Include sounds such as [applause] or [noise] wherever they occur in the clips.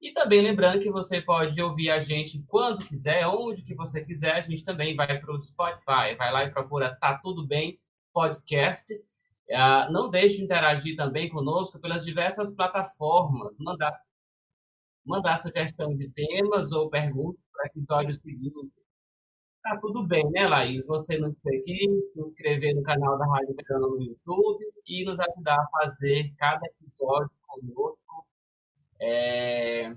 E também lembrando que você pode ouvir a gente quando quiser, onde que você quiser. A gente também vai para o Spotify, vai lá e procura Tá Tudo Bem Podcast. Uh, não deixe de interagir também conosco pelas diversas plataformas. Mandar, mandar sugestão de temas ou perguntas para episódios seguintes. Tá tudo bem, né, Laís? Você nos seguir, se inscrever no canal da Rádio Verona no YouTube e nos ajudar a fazer cada episódio conosco é,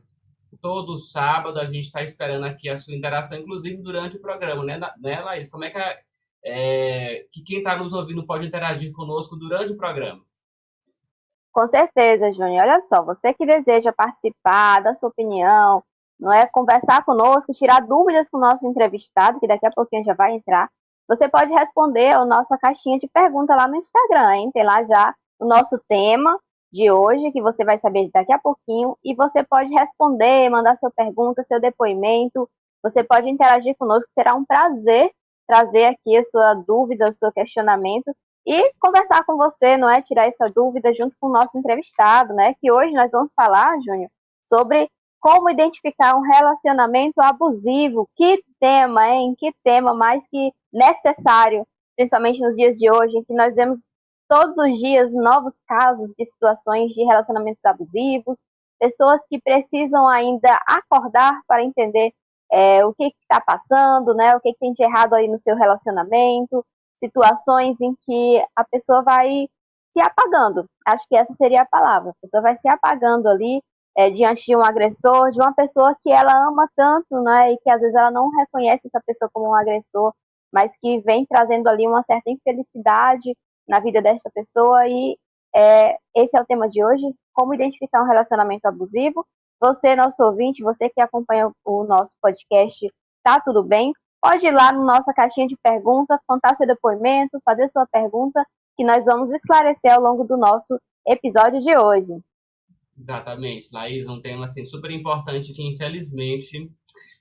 todo sábado a gente está esperando aqui a sua interação, inclusive durante o programa, né, né Laís? Como é que, é, que quem está nos ouvindo pode interagir conosco durante o programa? Com certeza, Júnior. Olha só, você que deseja participar, da sua opinião, não é conversar conosco, tirar dúvidas com o nosso entrevistado, que daqui a pouquinho já vai entrar, você pode responder a nossa caixinha de pergunta lá no Instagram, hein? Tem lá já o nosso tema de hoje, que você vai saber daqui a pouquinho, e você pode responder, mandar sua pergunta, seu depoimento, você pode interagir conosco, será um prazer trazer aqui a sua dúvida, o seu questionamento e conversar com você, não é? Tirar essa dúvida junto com o nosso entrevistado, né? Que hoje nós vamos falar, Júnior, sobre como identificar um relacionamento abusivo. Que tema, hein? Que tema mais que necessário, principalmente nos dias de hoje, em que nós vemos todos os dias novos casos de situações de relacionamentos abusivos, pessoas que precisam ainda acordar para entender é, o que, está passando, né, o que, que tem de errado aí no seu relacionamento, situações em que a pessoa vai se apagando. Acho que essa seria a palavra. A pessoa vai se apagando ali é, diante de um agressor, de uma pessoa que ela ama tanto, né, e que às vezes ela não reconhece essa pessoa como um agressor, mas que vem trazendo ali uma certa infelicidade na vida desta pessoa e é, esse é o tema de hoje, como identificar um relacionamento abusivo. Você, nosso ouvinte, você que acompanha o nosso podcast, tá tudo bem? Pode ir lá na nossa caixinha de perguntas, contar seu depoimento, fazer sua pergunta, que nós vamos esclarecer ao longo do nosso episódio de hoje. Exatamente, Laís, um tema assim, super importante que, infelizmente,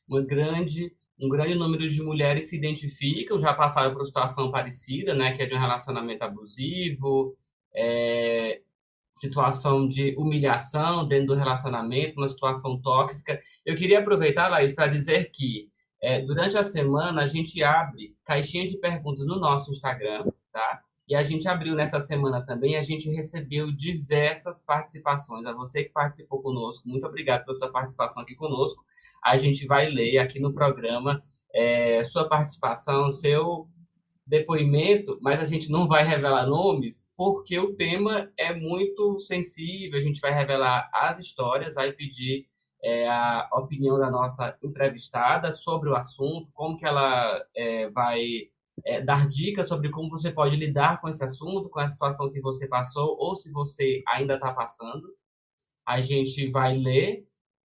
uma grande um grande número de mulheres se identificam, já passaram por situação parecida, né, que é de um relacionamento abusivo, é, situação de humilhação dentro do relacionamento, uma situação tóxica. Eu queria aproveitar, Laís, para dizer que é, durante a semana a gente abre caixinha de perguntas no nosso Instagram, tá? E a gente abriu nessa semana também, a gente recebeu diversas participações. A você que participou conosco, muito obrigado pela sua participação aqui conosco. A gente vai ler aqui no programa é, sua participação, seu depoimento, mas a gente não vai revelar nomes, porque o tema é muito sensível. A gente vai revelar as histórias, vai pedir é, a opinião da nossa entrevistada sobre o assunto, como que ela é, vai é, dar dicas sobre como você pode lidar com esse assunto, com a situação que você passou, ou se você ainda está passando. A gente vai ler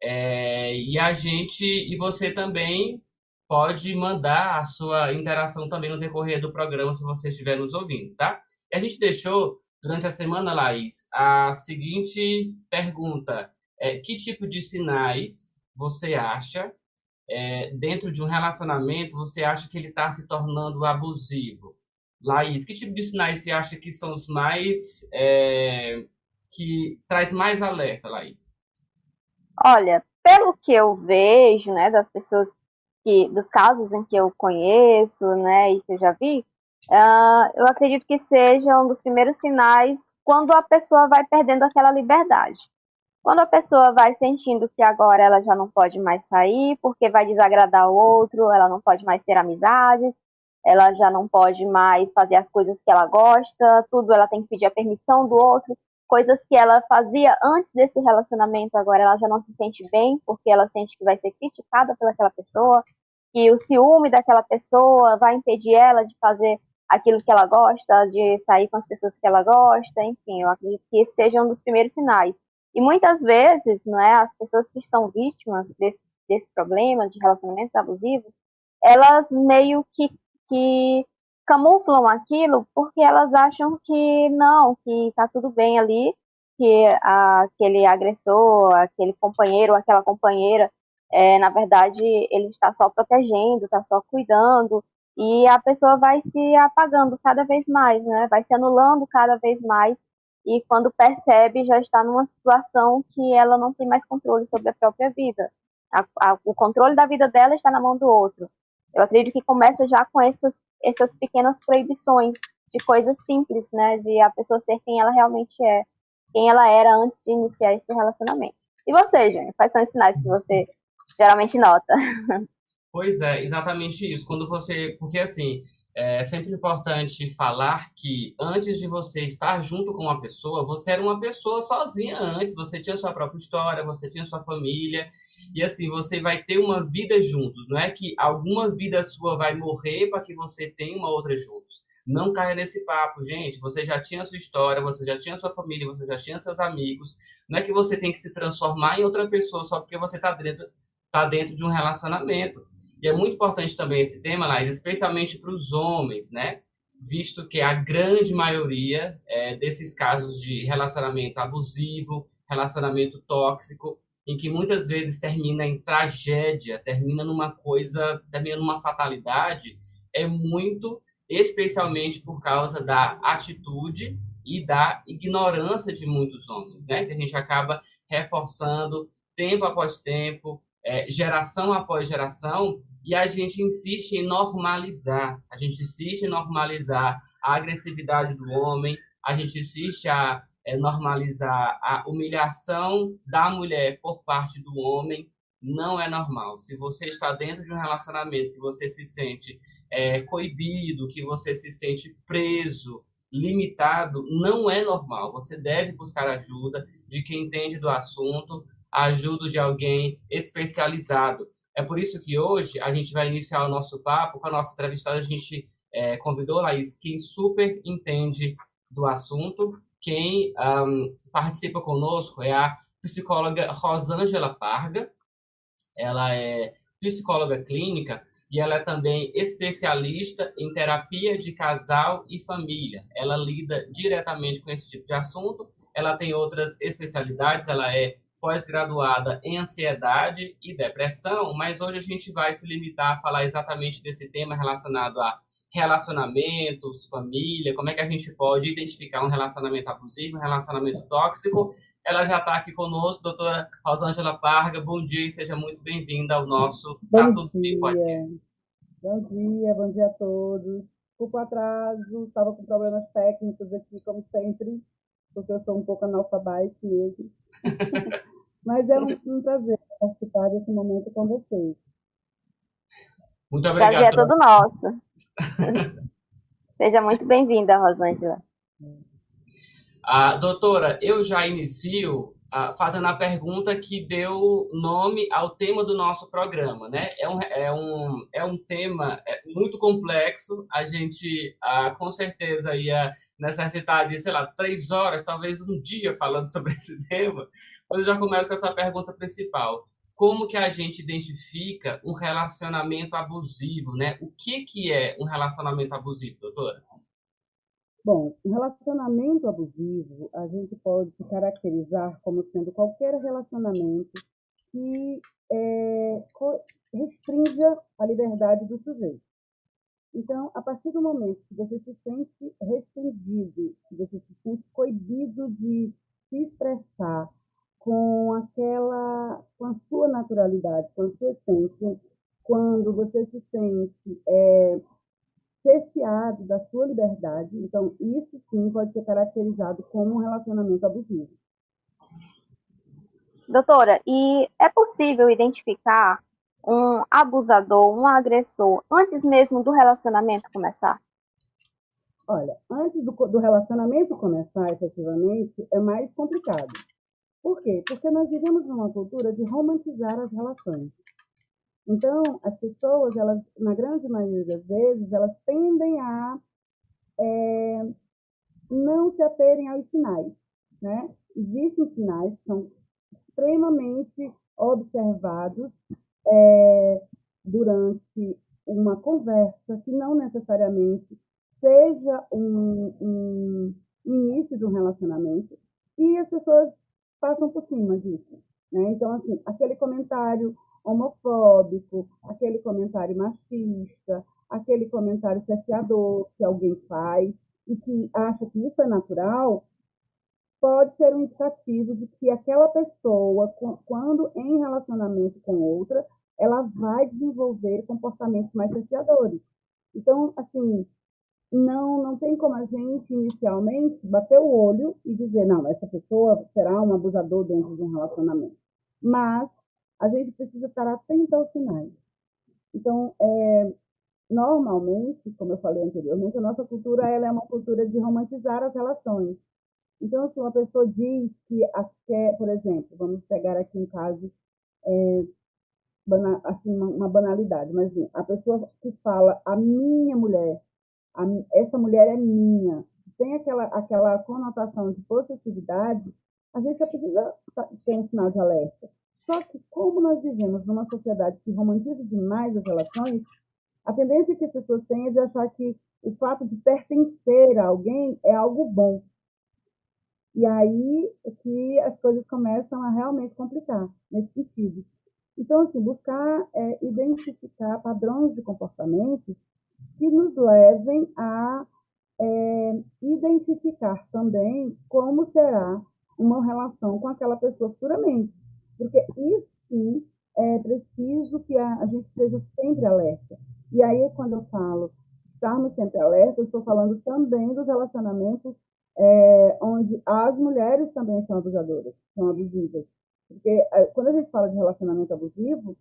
é, e a gente e você também pode mandar a sua interação também no decorrer do programa se você estiver nos ouvindo, tá? E a gente deixou durante a semana, Laís, a seguinte pergunta: é, que tipo de sinais você acha é, dentro de um relacionamento, você acha que ele está se tornando abusivo? Laís, que tipo de sinais você acha que são os mais. É, que traz mais alerta, Laís? Olha, pelo que eu vejo, né, das pessoas que. dos casos em que eu conheço, né, e que eu já vi, uh, eu acredito que seja um dos primeiros sinais quando a pessoa vai perdendo aquela liberdade. Quando a pessoa vai sentindo que agora ela já não pode mais sair, porque vai desagradar o outro, ela não pode mais ter amizades, ela já não pode mais fazer as coisas que ela gosta, tudo ela tem que pedir a permissão do outro, coisas que ela fazia antes desse relacionamento, agora ela já não se sente bem, porque ela sente que vai ser criticada pelaquela pessoa, que o ciúme daquela pessoa vai impedir ela de fazer aquilo que ela gosta, de sair com as pessoas que ela gosta, enfim, eu acredito que esse seja um dos primeiros sinais. E muitas vezes, não é, as pessoas que são vítimas desse, desse problema de relacionamentos abusivos, elas meio que, que camuflam aquilo porque elas acham que não, que está tudo bem ali, que aquele agressor, aquele companheiro, aquela companheira, é, na verdade, ele está só protegendo, está só cuidando, e a pessoa vai se apagando cada vez mais, né? Vai se anulando cada vez mais e quando percebe já está numa situação que ela não tem mais controle sobre a própria vida. A, a, o controle da vida dela está na mão do outro. Eu acredito que começa já com essas, essas pequenas proibições de coisas simples, né? De a pessoa ser quem ela realmente é, quem ela era antes de iniciar esse relacionamento. E você, Jânio, quais são os sinais que você geralmente nota? Pois é, exatamente isso. Quando você. Porque assim, é sempre importante falar que antes de você estar junto com uma pessoa, você era uma pessoa sozinha antes, você tinha sua própria história, você tinha sua família, e assim, você vai ter uma vida juntos, não é que alguma vida sua vai morrer para que você tenha uma outra juntos. Não caia nesse papo, gente. Você já tinha sua história, você já tinha sua família, você já tinha seus amigos. Não é que você tem que se transformar em outra pessoa só porque você está dentro, tá dentro de um relacionamento. E é muito importante também esse tema, Laís, especialmente para os homens, né? Visto que a grande maioria é, desses casos de relacionamento abusivo, relacionamento tóxico, em que muitas vezes termina em tragédia, termina numa coisa, termina numa fatalidade, é muito especialmente por causa da atitude e da ignorância de muitos homens, né? Que a gente acaba reforçando tempo após tempo, é, geração após geração, e a gente insiste em normalizar, a gente insiste em normalizar a agressividade do homem, a gente insiste a é, normalizar a humilhação da mulher por parte do homem, não é normal. Se você está dentro de um relacionamento que você se sente é, coibido, que você se sente preso, limitado, não é normal. Você deve buscar ajuda de quem entende do assunto, ajuda de alguém especializado. É por isso que hoje a gente vai iniciar o nosso papo com a nossa entrevistada. A gente é, convidou a Laís, quem super entende do assunto. Quem um, participa conosco é a psicóloga Rosângela Parga. Ela é psicóloga clínica e ela é também especialista em terapia de casal e família. Ela lida diretamente com esse tipo de assunto. Ela tem outras especialidades, ela é pós-graduada em ansiedade e depressão, mas hoje a gente vai se limitar a falar exatamente desse tema relacionado a relacionamentos, família, como é que a gente pode identificar um relacionamento abusivo, um relacionamento tóxico. Ela já está aqui conosco, doutora Rosângela Parga. Bom dia e seja muito bem-vinda ao nosso bom Tá Tudo Bem Podcast. Bom dia, bom dia a todos. Desculpa o atraso, estava com problemas técnicos aqui, como sempre, porque eu sou um pouco analfabete mesmo. [laughs] Mas é um, um prazer participar desse momento com vocês. Muito obrigado. Prazer é todo nosso. [laughs] Seja muito bem-vinda, Rosângela. Ah, doutora, eu já inicio ah, fazendo a pergunta que deu nome ao tema do nosso programa, né? É um, é um, é um tema é muito complexo, a gente ah, com certeza ia necessitar de, sei lá, três horas, talvez um dia falando [laughs] sobre esse tema, mas eu já começo com essa pergunta principal. Como que a gente identifica um relacionamento abusivo, né? O que, que é um relacionamento abusivo, doutora? Bom, relacionamento abusivo a gente pode caracterizar como sendo qualquer relacionamento que é, restrinja a liberdade do sujeito. Então, a partir do momento que você se sente restringido, que você se sente coibido de se expressar com aquela, com a sua naturalidade, com a sua essência, quando você se sente é, cerceado da sua liberdade, então isso sim pode ser caracterizado como um relacionamento abusivo. Doutora, e é possível identificar um abusador, um agressor, antes mesmo do relacionamento começar? Olha, antes do, do relacionamento começar, efetivamente, é mais complicado. Por quê? Porque nós vivemos numa cultura de romantizar as relações. Então, as pessoas, elas, na grande maioria das vezes, elas tendem a é, não se aterem aos sinais. Né? Existem sinais que são extremamente observados é, durante uma conversa, que não necessariamente seja um, um início de um relacionamento, e as pessoas passam por cima disso. Né? Então, assim, aquele comentário homofóbico, aquele comentário machista, aquele comentário cerceador que alguém faz e que acha que isso é natural, pode ser um indicativo de que aquela pessoa, quando em relacionamento com outra, ela vai desenvolver comportamentos mais desafiadores. Então, assim, não, não tem como a gente inicialmente bater o olho e dizer, não, essa pessoa será um abusador dentro de um relacionamento. Mas a gente precisa estar atento aos sinais. Então, é, normalmente, como eu falei anteriormente, a nossa cultura ela é uma cultura de romantizar as relações. Então, se uma pessoa diz que quer, por exemplo, vamos pegar aqui um caso, é, assim, uma, banalidade, mas assim, a pessoa que fala a minha mulher, a, essa mulher é minha, tem aquela, aquela conotação de possessividade, a gente já precisa ter um sinal de alerta. Só que, como nós vivemos numa sociedade que romantiza demais as relações, a tendência que as pessoas têm é de achar que o fato de pertencer a alguém é algo bom. E aí é que as coisas começam a realmente complicar nesse sentido. Então, assim, buscar é, identificar padrões de comportamento que nos levem a é, identificar também como será uma relação com aquela pessoa futuramente. Porque isso sim é preciso que a, a gente esteja sempre alerta. E aí, quando eu falo estarmos sempre alerta, eu estou falando também dos relacionamentos é, onde as mulheres também são abusadoras, são abusivas. Porque é, quando a gente fala de relacionamento abusivo,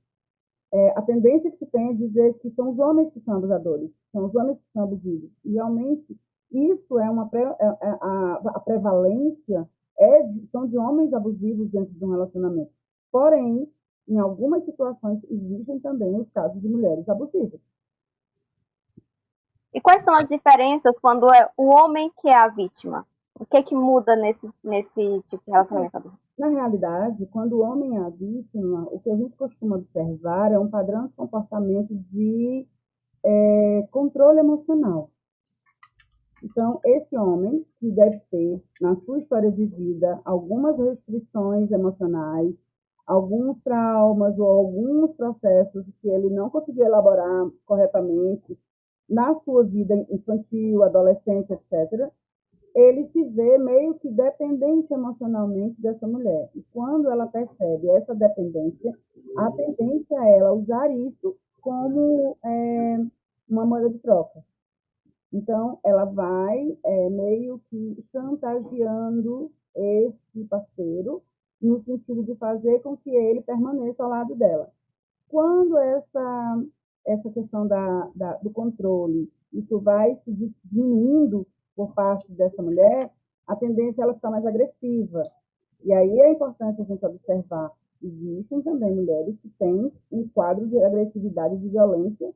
é, a tendência que se tem é dizer que são os homens que são abusadores, são os homens que são abusivos. E realmente isso é uma pré, é, é, a, a, prevalência é de, são de homens abusivos dentro de um relacionamento. Porém, em algumas situações existem também os casos de mulheres abusivas. E quais são as diferenças quando é o homem que é a vítima? O que é que muda nesse, nesse tipo de relacionamento Na realidade, quando o homem é a vítima, o que a gente costuma observar é um padrão de comportamento de é, controle emocional. Então, esse homem, que deve ter, na sua história de vida, algumas restrições emocionais, alguns traumas ou alguns processos que ele não conseguiu elaborar corretamente, na sua vida infantil, adolescente, etc., ele se vê meio que dependente emocionalmente dessa mulher. E quando ela percebe essa dependência, a tendência é ela usar isso como é, uma moeda de troca. Então, ela vai é, meio que chantageando esse parceiro no sentido de fazer com que ele permaneça ao lado dela. Quando essa essa questão da, da, do controle, isso vai se diminuindo por parte dessa mulher, a tendência é ela ficar mais agressiva. E aí é importante a gente observar, existem também mulheres que têm um quadro de agressividade de violência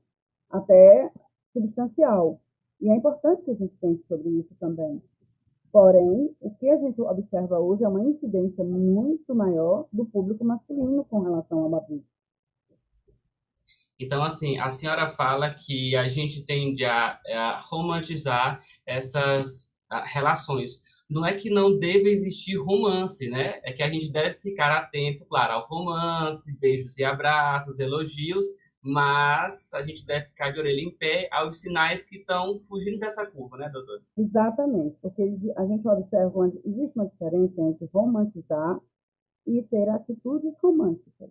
até substancial. E é importante que a gente pense sobre isso também. Porém, o que a gente observa hoje é uma incidência muito maior do público masculino com relação ao abuso. Então, assim, a senhora fala que a gente tende a, a romantizar essas relações. Não é que não deve existir romance, né? É que a gente deve ficar atento, claro, ao romance, beijos e abraços, elogios, mas a gente deve ficar de orelha em pé aos sinais que estão fugindo dessa curva, né, doutor? Exatamente, porque a gente observa onde existe uma diferença entre romantizar e ter atitudes românticas.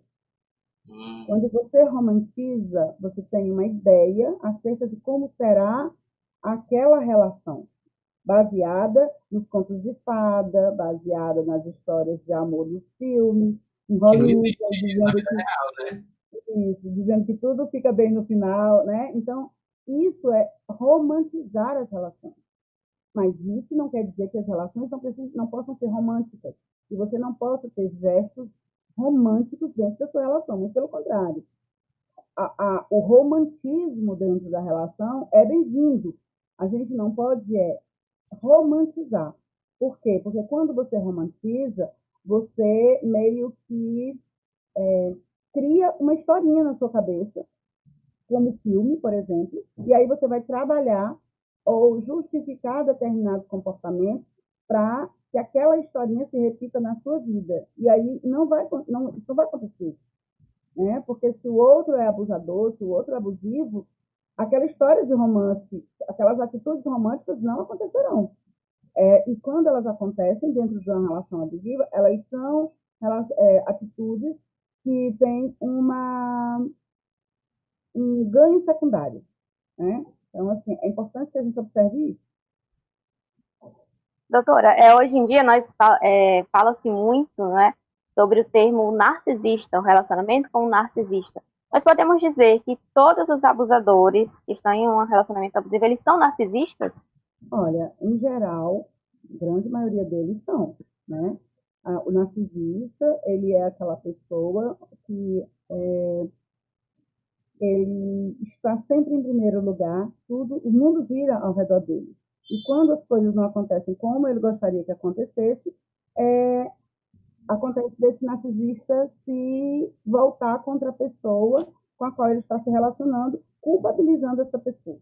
Hum. Quando você romantiza, você tem uma ideia acerca de como será aquela relação, baseada nos contos de fada, baseada nas histórias de amor dos filmes, em Hollywood, dizendo que, real, né? isso, dizendo que tudo fica bem no final, né? Então, isso é romantizar as relações. Mas isso não quer dizer que as relações não, precisam, não possam ser românticas. E você não possa ter gestos românticos dentro da sua relação, muito pelo contrário. A, a, o romantismo dentro da relação é bem-vindo. A gente não pode é, romantizar. Por quê? Porque quando você romantiza, você meio que é, cria uma historinha na sua cabeça, como filme, por exemplo, e aí você vai trabalhar ou justificar determinados comportamentos para que aquela historinha se repita na sua vida. E aí não vai, não, isso não vai acontecer. Né? Porque se o outro é abusador, se o outro é abusivo, aquela história de romance, aquelas atitudes românticas não acontecerão. É, e quando elas acontecem dentro de uma relação abusiva, elas são elas, é, atitudes que têm uma, um ganho secundário. Né? Então, assim, é importante que a gente observe isso. Doutora, é, hoje em dia nós é, fala-se muito né, sobre o termo narcisista, o relacionamento com o narcisista. Nós podemos dizer que todos os abusadores que estão em um relacionamento abusivo, eles são narcisistas? Olha, em geral, a grande maioria deles são, né? O narcisista, ele é aquela pessoa que é, ele está sempre em primeiro lugar, tudo, o mundo gira ao redor dele. E quando as coisas não acontecem como ele gostaria que acontecesse, é, acontece desse narcisista se voltar contra a pessoa com a qual ele está se relacionando, culpabilizando essa pessoa.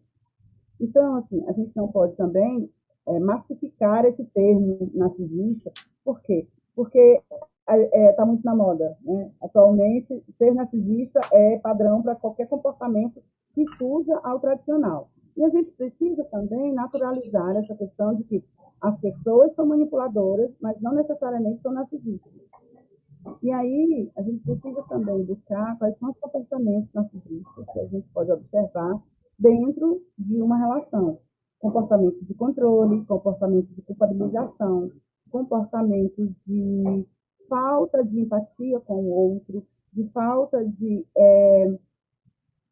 Então, assim, a gente não pode também é, massificar esse termo narcisista. Por quê? Porque está é, tá muito na moda. Né? Atualmente, ser narcisista é padrão para qualquer comportamento que fuja ao tradicional. E a gente precisa também naturalizar essa questão de que as pessoas são manipuladoras, mas não necessariamente são narcisistas. E aí, a gente precisa também buscar quais são os comportamentos narcisistas que a gente pode observar dentro de uma relação. Comportamentos de controle, comportamentos de culpabilização, comportamentos de falta de empatia com o outro, de falta de é,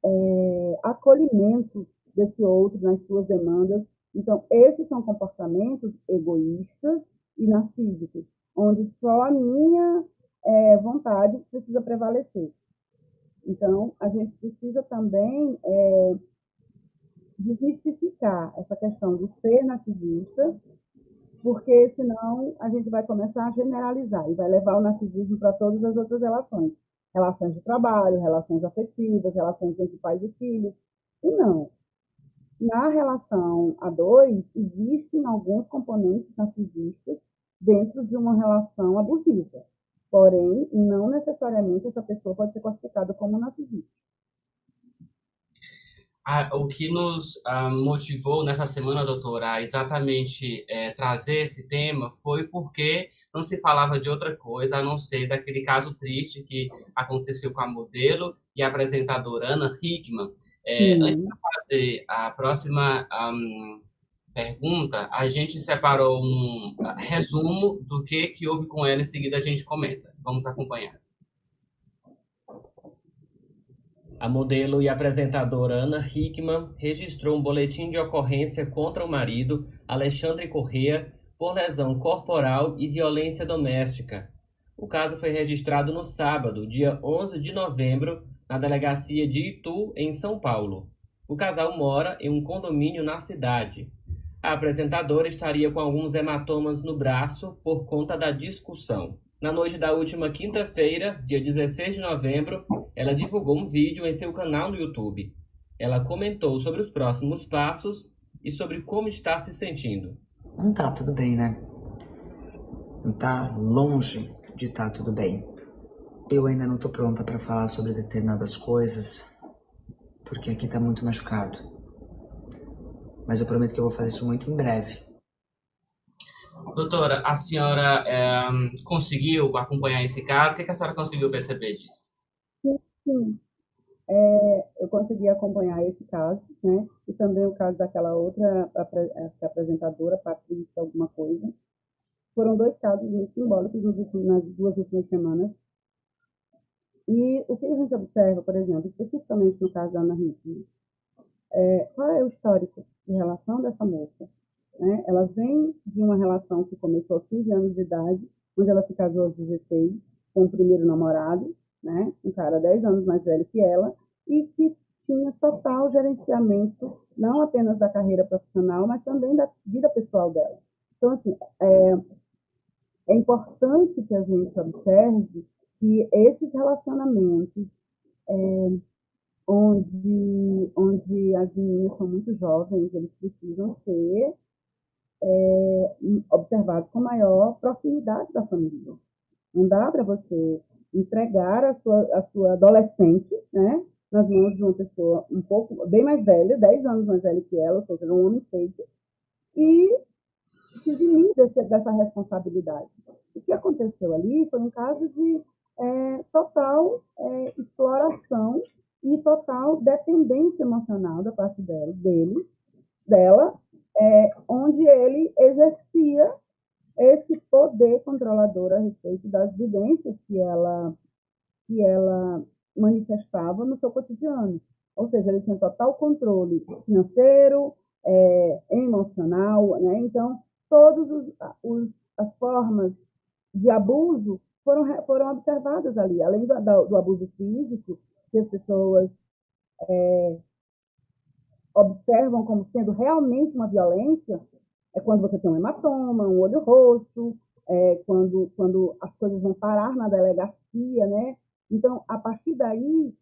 é, acolhimento desse outro nas suas demandas. Então, esses são comportamentos egoístas e narcísicos, onde só a minha é, vontade precisa prevalecer. Então, a gente precisa também é, desmistificar essa questão do ser narcisista, porque senão a gente vai começar a generalizar e vai levar o narcisismo para todas as outras relações. Relações de trabalho, relações afetivas, relações entre pais e filhos. E não. Na relação a dois, existem alguns componentes narcisistas dentro de uma relação abusiva. Porém, não necessariamente essa pessoa pode ser classificada como narcisista. Ah, o que nos ah, motivou nessa semana, doutora, a exatamente é, trazer esse tema foi porque não se falava de outra coisa a não ser daquele caso triste que aconteceu com a modelo e apresentadora Ana Hickman. É, antes de fazer a próxima um, pergunta, a gente separou um resumo do que, que houve com ela, em seguida a gente comenta. Vamos acompanhar. A modelo e apresentadora Ana Hickman registrou um boletim de ocorrência contra o marido, Alexandre Correa, por lesão corporal e violência doméstica. O caso foi registrado no sábado, dia 11 de novembro, na delegacia de Itu, em São Paulo. O casal mora em um condomínio na cidade. A apresentadora estaria com alguns hematomas no braço por conta da discussão. Na noite da última quinta-feira, dia 16 de novembro, ela divulgou um vídeo em seu canal no YouTube. Ela comentou sobre os próximos passos e sobre como está se sentindo. Não tá tudo bem, né? Não tá longe de estar tá tudo bem. Eu ainda não tô pronta para falar sobre determinadas coisas, porque aqui tá muito machucado mas eu prometo que eu vou fazer isso muito em breve. Doutora, a senhora é, conseguiu acompanhar esse caso? O que, a senhora conseguiu perceber disso? Sim. É, eu consegui acompanhar esse caso, né? E também o caso daquela outra apresentadora, Patrícia alguma coisa. Foram dois casos muito simbólicos nas duas últimas semanas. E o que a gente observa, por exemplo, especificamente no caso da Ana Hickman, é, qual é o histórico de relação dessa moça? Né? Ela vem de uma relação que começou aos 15 anos de idade, onde ela se casou aos 16 com o primeiro namorado, né? um cara 10 anos mais velho que ela, e que tinha total gerenciamento, não apenas da carreira profissional, mas também da vida pessoal dela. Então, assim, é, é importante que a gente observe que esses relacionamentos é, onde, onde as meninas são muito jovens, eles precisam ser é, observados com maior proximidade da família. Não dá para você entregar a sua, a sua adolescente né, nas mãos de uma pessoa um pouco bem mais velha, 10 anos mais velha que ela, ou seja, um homem feito, e se eximir desse, dessa responsabilidade. O que aconteceu ali foi um caso de é, total é, exploração e total dependência emocional da parte dela, dele, dela, é, onde ele exercia esse poder controlador a respeito das vivências que ela, que ela manifestava no seu cotidiano. Ou seja, ele tinha total controle financeiro, é, emocional, né? Então, todas as formas de abuso foram, foram observadas ali, além do, do abuso físico, que as pessoas é, observam como sendo realmente uma violência, é quando você tem um hematoma, um olho roxo, é, quando, quando as coisas vão parar na delegacia, né? Então, a partir daí,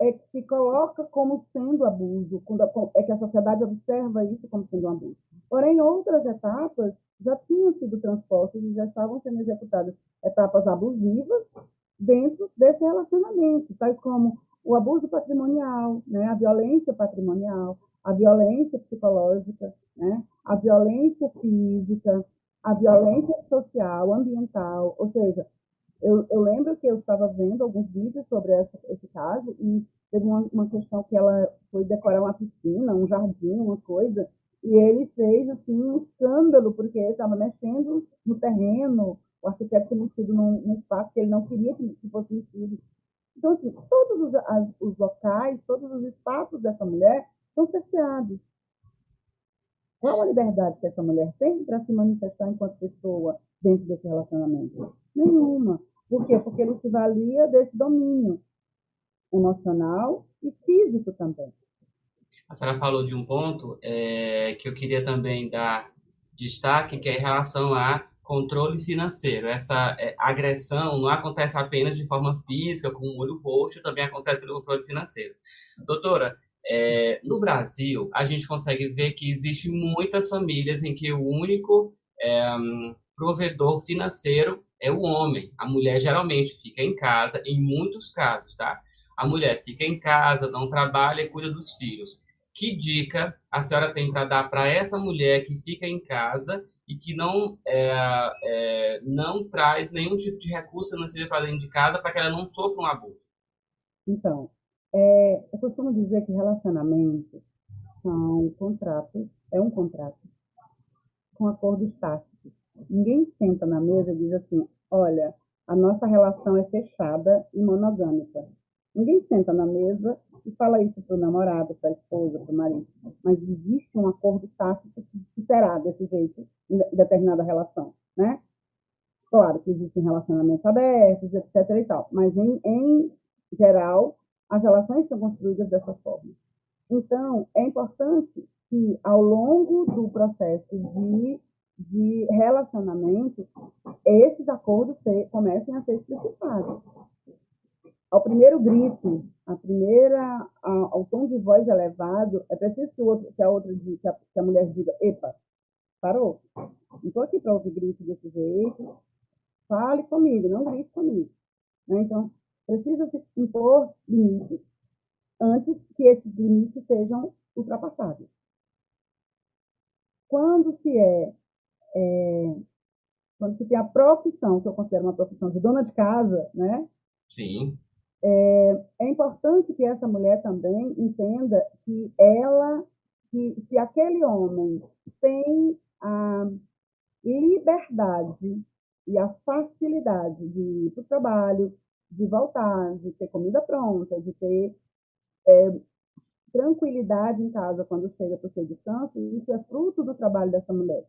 é que se coloca como sendo abuso, quando é que a sociedade observa isso como sendo um abuso. Porém, outras etapas já tinham sido transpostas e já estavam sendo executadas etapas abusivas dentro desse relacionamento, tais como o abuso patrimonial, né, a violência patrimonial, a violência psicológica, né, a violência física, a violência social, ambiental, ou seja, eu, eu lembro que eu estava vendo alguns vídeos sobre essa, esse caso e teve uma, uma questão que ela foi decorar uma piscina, um jardim, uma coisa, e ele fez assim um escândalo porque estava mexendo no terreno, o arquiteto tinha mexido num, num, espaço que ele não queria que, que fosse mexido. Então, assim, todos os, as, os locais, todos os espaços dessa mulher são cerceados. Qual a liberdade que essa mulher tem para se manifestar enquanto pessoa dentro desse relacionamento? Nenhuma. Por quê? Porque ele se valia desse domínio emocional e físico também. A senhora falou de um ponto é, que eu queria também dar destaque, que é em relação a controle financeiro. Essa é, agressão não acontece apenas de forma física, com o olho roxo, também acontece pelo controle financeiro. Doutora, é, no Brasil, a gente consegue ver que existe muitas famílias em que o único é, provedor financeiro é o homem. A mulher geralmente fica em casa, em muitos casos, tá? A mulher fica em casa, não trabalha e cuida dos filhos. Que dica a senhora tem para dar para essa mulher que fica em casa e que não, é, é, não traz nenhum tipo de recurso financeiro para dentro de casa para que ela não sofra um abuso? Então, é, eu costumo dizer que relacionamentos são contratos, é um contrato com acordos tácitos. Ninguém senta na mesa e diz assim: olha, a nossa relação é fechada e monogâmica. Ninguém senta na mesa e fala isso para o namorado, para a esposa, para o marido. Mas existe um acordo tácito que será desse jeito em determinada relação, né? Claro que existem relacionamentos abertos, etc. e tal, mas em, em geral as relações são construídas dessa forma. Então é importante que ao longo do processo de de relacionamento, esses acordos se, comecem a ser explicitados. Ao primeiro grito, a primeira, ao tom de voz elevado, é preciso que, o outro, que a outra que a, que a mulher diga, epa, parou, não estou aqui para ouvir grito desse jeito, fale comigo, não grite comigo. Né? Então, precisa se impor limites antes que esses limites sejam ultrapassados. Quando se é é, quando você tem a profissão, que eu considero uma profissão de dona de casa, né? Sim. É, é importante que essa mulher também entenda que ela, que se aquele homem tem a liberdade e a facilidade de ir para o trabalho, de voltar, de ter comida pronta, de ter é, tranquilidade em casa quando chega para o seu descanso, isso é fruto do trabalho dessa mulher.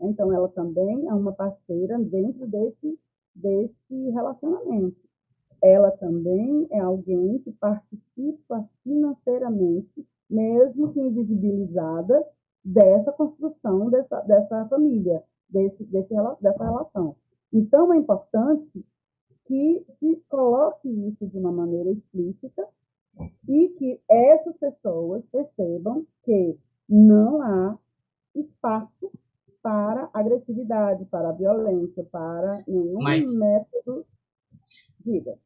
Então, ela também é uma parceira dentro desse, desse relacionamento. Ela também é alguém que participa financeiramente, mesmo que invisibilizada, dessa construção dessa, dessa família, desse, desse, dessa relação. Então, é importante que coloque isso de uma maneira explícita e que essas pessoas percebam que não há espaço para agressividade, para violência, para nenhum Mas... método. Diga.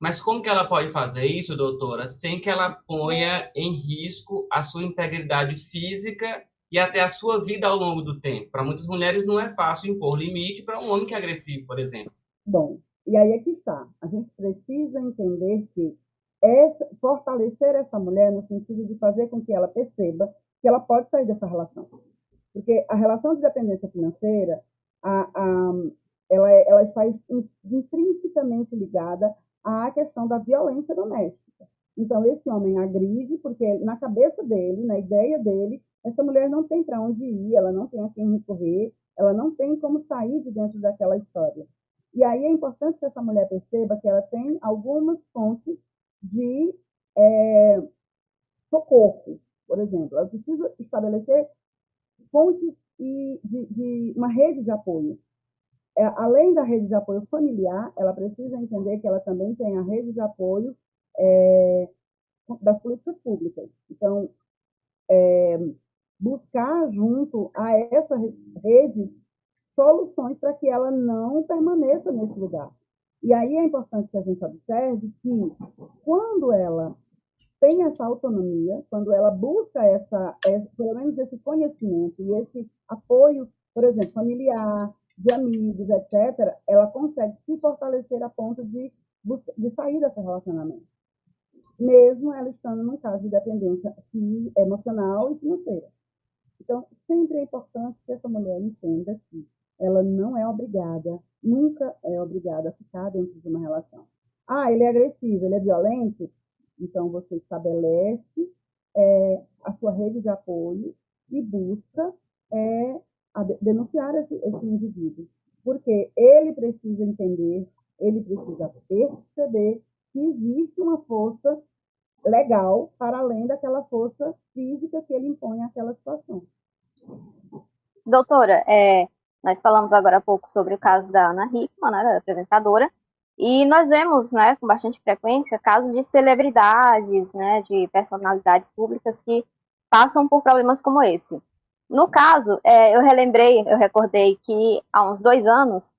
Mas como que ela pode fazer isso, doutora, sem que ela ponha em risco a sua integridade física e até a sua vida ao longo do tempo. Para muitas mulheres não é fácil impor limite para um homem que é agressivo, por exemplo. Bom, e aí é que está. A gente precisa entender que essa, fortalecer essa mulher no sentido de fazer com que ela perceba que ela pode sair dessa relação. Porque a relação de dependência financeira, a, a, ela, é, ela está intrinsecamente ligada à questão da violência doméstica. Então, esse homem agride, porque na cabeça dele, na ideia dele, essa mulher não tem para onde ir, ela não tem a quem recorrer, ela não tem como sair de dentro daquela história. E aí é importante que essa mulher perceba que ela tem algumas fontes de é, socorro, por exemplo. Ela precisa estabelecer fontes de, de uma rede de apoio. É, além da rede de apoio familiar, ela precisa entender que ela também tem a rede de apoio é, das políticas públicas. Então, é, buscar junto a essas redes soluções para que ela não permaneça nesse lugar. E aí é importante que a gente observe que quando ela tem essa autonomia, quando ela busca essa, essa, pelo menos esse conhecimento e esse apoio, por exemplo, familiar, de amigos, etc., ela consegue se fortalecer a ponto de, de sair desse relacionamento. Mesmo ela estando num caso de dependência emocional e financeira. Então, sempre é importante que essa mulher entenda que ela não é obrigada, nunca é obrigada a ficar dentro de uma relação. Ah, ele é agressivo, ele é violento? Então, você estabelece é, a sua rede de apoio e busca é, denunciar esse, esse indivíduo. Porque ele precisa entender, ele precisa perceber que existe uma força legal para além daquela força física que ele impõe àquela situação. Doutora, é, nós falamos agora há pouco sobre o caso da Ana Hickman, né, da apresentadora, e nós vemos, né, com bastante frequência, casos de celebridades, né, de personalidades públicas que passam por problemas como esse. No caso, é, eu relembrei, eu recordei que há uns dois anos,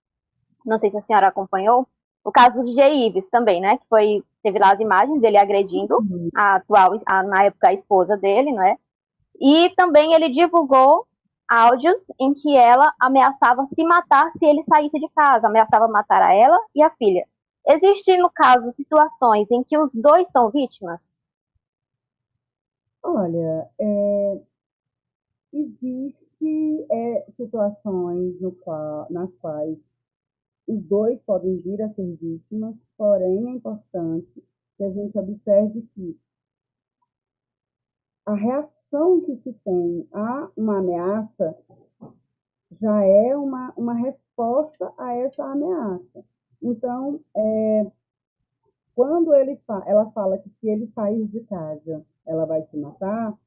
não sei se a senhora acompanhou, o caso do DJ Ives também, né, que foi, teve lá as imagens dele agredindo uhum. a atual, a, na época, a esposa dele, né, e também ele divulgou áudios em que ela ameaçava se matar se ele saísse de casa, ameaçava matar a ela e a filha. Existem, no caso, situações em que os dois são vítimas? Olha, é, existe é, situações qual, nas quais os dois podem vir a ser vítimas, porém é importante que a gente observe que a reação reação que se tem a uma ameaça já é uma, uma resposta a essa ameaça. Então, é, quando ele fa ela fala que se ele sair de casa, ela vai se matar,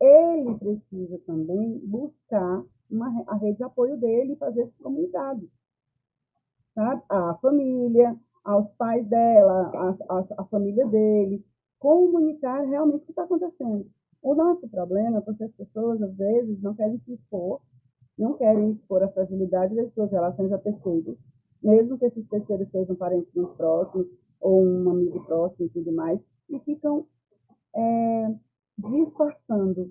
ele precisa também buscar uma, a rede de apoio dele e fazer esse comunicado. Sabe? A família, aos pais dela, a, a, a família dele, comunicar realmente o que está acontecendo. O nosso problema é porque as pessoas, às vezes, não querem se expor, não querem expor a fragilidade das suas relações a terceiros, mesmo que esses terceiros sejam parentes muito próximos ou um amigo próximo e tudo mais, e ficam é, disfarçando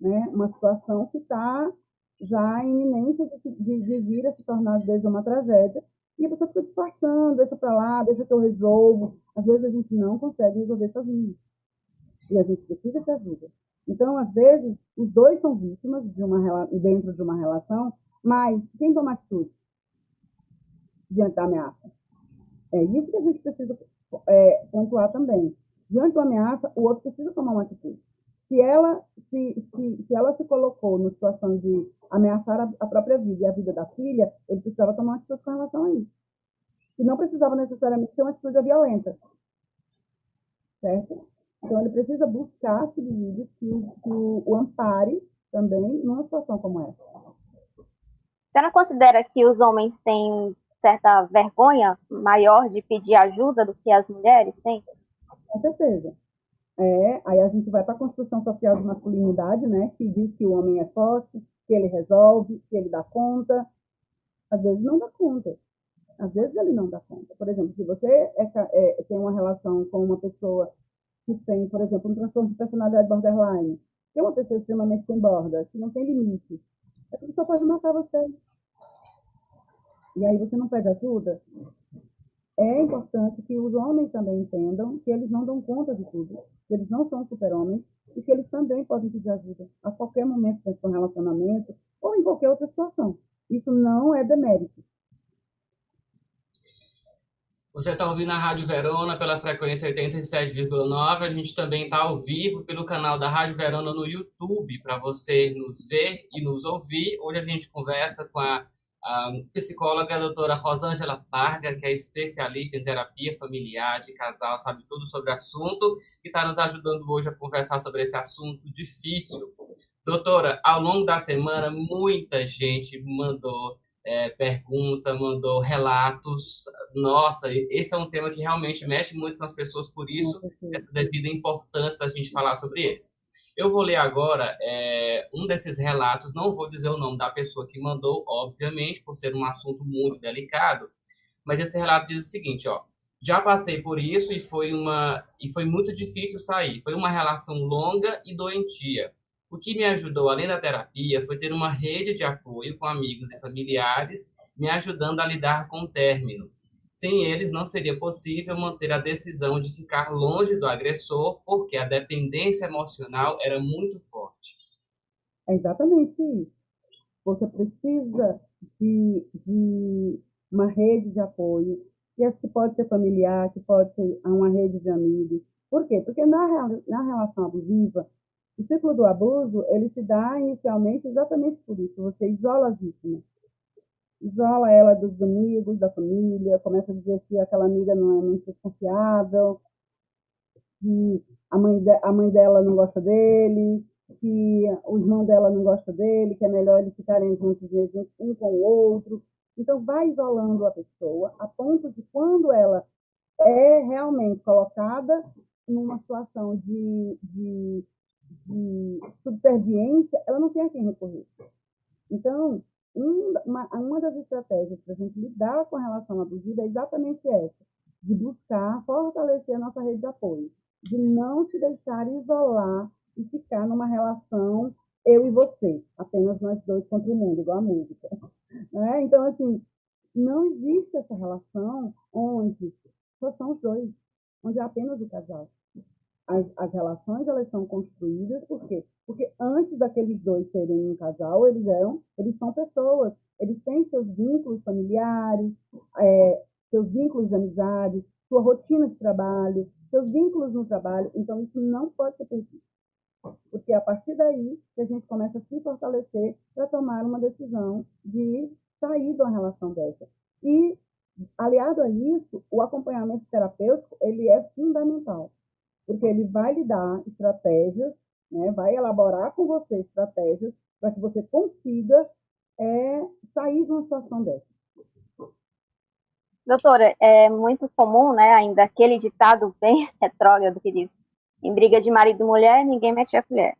né, uma situação que está já em iminência de, de, de, vir a se tornar, às vezes, uma tragédia, e a pessoa fica disfarçando, deixa para lá, deixa que eu resolvo. Às vezes a gente não consegue resolver sozinho e a gente precisa de ajuda. Então, às vezes, os dois são vítimas de uma, dentro de uma relação, mas quem toma atitude diante da ameaça? É isso que a gente precisa é, pontuar também. Diante da ameaça, o outro precisa tomar uma atitude. Se ela se, se, se ela se colocou na situação de ameaçar a, a própria vida e a vida da filha, ele precisava tomar uma atitude com relação a isso. E não precisava necessariamente ser uma atitude violenta. Certo? Então, ele precisa buscar subsídios que, que o, o ampare também numa situação como essa. Você não considera que os homens têm certa vergonha maior de pedir ajuda do que as mulheres têm? Com certeza. É, aí a gente vai para a construção social de masculinidade, né, que diz que o homem é forte, que ele resolve, que ele dá conta. Às vezes não dá conta. Às vezes ele não dá conta. Por exemplo, se você é, é, tem uma relação com uma pessoa que tem, por exemplo, um transtorno de personalidade borderline, é uma pessoa extremamente sem borda, que não tem limites, a pessoa pode matar você. E aí você não pede ajuda? É importante que os homens também entendam que eles não dão conta de tudo, que eles não são super-homens e que eles também podem pedir ajuda a qualquer momento dentro do relacionamento ou em qualquer outra situação. Isso não é demérito. Você está ouvindo a Rádio Verona pela frequência 87,9. A gente também está ao vivo pelo canal da Rádio Verona no YouTube para você nos ver e nos ouvir. Hoje a gente conversa com a, a psicóloga a doutora Rosângela Parga, que é especialista em terapia familiar de casal, sabe tudo sobre o assunto e está nos ajudando hoje a conversar sobre esse assunto difícil. Doutora, ao longo da semana, muita gente mandou é, pergunta, mandou relatos. Nossa, esse é um tema que realmente mexe muito com as pessoas, por isso essa devida importância da gente falar sobre eles. Eu vou ler agora é, um desses relatos, não vou dizer o nome da pessoa que mandou, obviamente, por ser um assunto muito delicado, mas esse relato diz o seguinte, ó. Já passei por isso e foi uma e foi muito difícil sair. Foi uma relação longa e doentia. O que me ajudou, além da terapia, foi ter uma rede de apoio com amigos e familiares, me ajudando a lidar com o término. Sem eles, não seria possível manter a decisão de ficar longe do agressor, porque a dependência emocional era muito forte. É exatamente isso. Você precisa de, de uma rede de apoio, e essa que pode ser familiar, que pode ser uma rede de amigos. Por quê? Porque na, na relação abusiva, o ciclo do abuso, ele se dá inicialmente exatamente por isso. Você isola a vítima. Isola ela dos amigos, da família, começa a dizer que aquela amiga não é muito confiável, que a mãe, de, a mãe dela não gosta dele, que o irmão dela não gosta dele, que é melhor eles ficarem juntos mesmo, um com o outro. Então, vai isolando a pessoa a ponto de quando ela é realmente colocada numa situação de, de de subserviência, ela não tem a quem recorrer. Então, uma, uma das estratégias para a gente lidar com a relação abusiva é exatamente essa, de buscar fortalecer a nossa rede de apoio, de não se deixar isolar e ficar numa relação eu e você, apenas nós dois contra o mundo, igual a música. [laughs] Né? Então, assim, não existe essa relação onde só são os dois, onde é apenas o casal as, as relações elas são construídas por quê? Porque antes daqueles dois serem um casal, eles eram, eles são pessoas, eles têm seus vínculos familiares, é, seus vínculos de amizade, sua rotina de trabalho, seus vínculos no trabalho. Então isso não pode ser perdido, porque é a partir daí que a gente começa a se fortalecer para tomar uma decisão de sair de uma relação dessa. E aliado a isso, o acompanhamento terapêutico ele é fundamental porque ele vai lhe dar estratégias, né, vai elaborar com você estratégias para que você consiga é, sair de uma situação dessa. Doutora, é muito comum, né, ainda aquele ditado bem [laughs] retrógrado que diz: em briga de marido e mulher, ninguém mete a colher.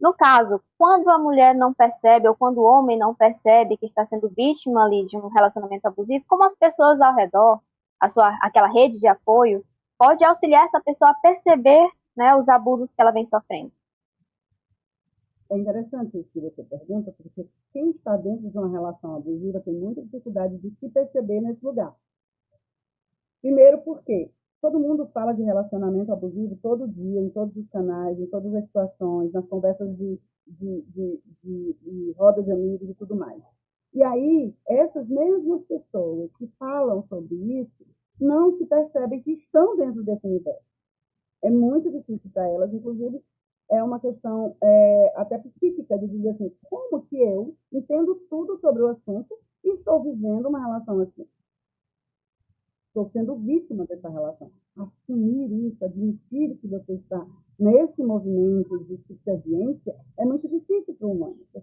No caso, quando a mulher não percebe ou quando o homem não percebe que está sendo vítima ali de um relacionamento abusivo, como as pessoas ao redor, a sua, aquela rede de apoio, pode auxiliar essa pessoa a perceber né, os abusos que ela vem sofrendo. É interessante isso que você pergunta, porque quem está dentro de uma relação abusiva tem muita dificuldade de se perceber nesse lugar. Primeiro, porque todo mundo fala de relacionamento abusivo todo dia, em todos os canais, em todas as situações, nas conversas de, de, de, de, de roda de amigos e tudo mais. E aí, essas mesmas pessoas que falam sobre isso não se percebem que estão dentro desse universo. É muito difícil para elas, inclusive é uma questão é, até psíquica de dizer assim, como que eu entendo tudo sobre o assunto e estou vivendo uma relação assim? Estou sendo vítima dessa relação. Assumir isso, admitir que você está nesse movimento de subserviência é muito difícil para o humano, para.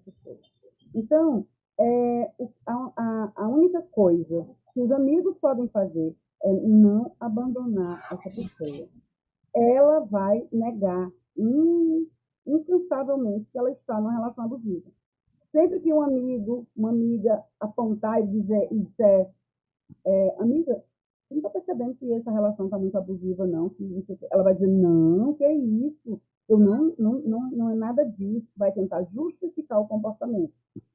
Então, é, a, a, a única coisa que os amigos podem fazer é não abandonar essa pessoa. Ela vai negar incansavelmente que ela está numa relação abusiva. Sempre que um amigo, uma amiga apontar e dizer, e dizer é, amiga, você não está percebendo que essa relação está muito abusiva, não? Ela vai dizer, não, que é isso? Eu não, não, não, não é nada disso, vai tentar justificar o comportamento.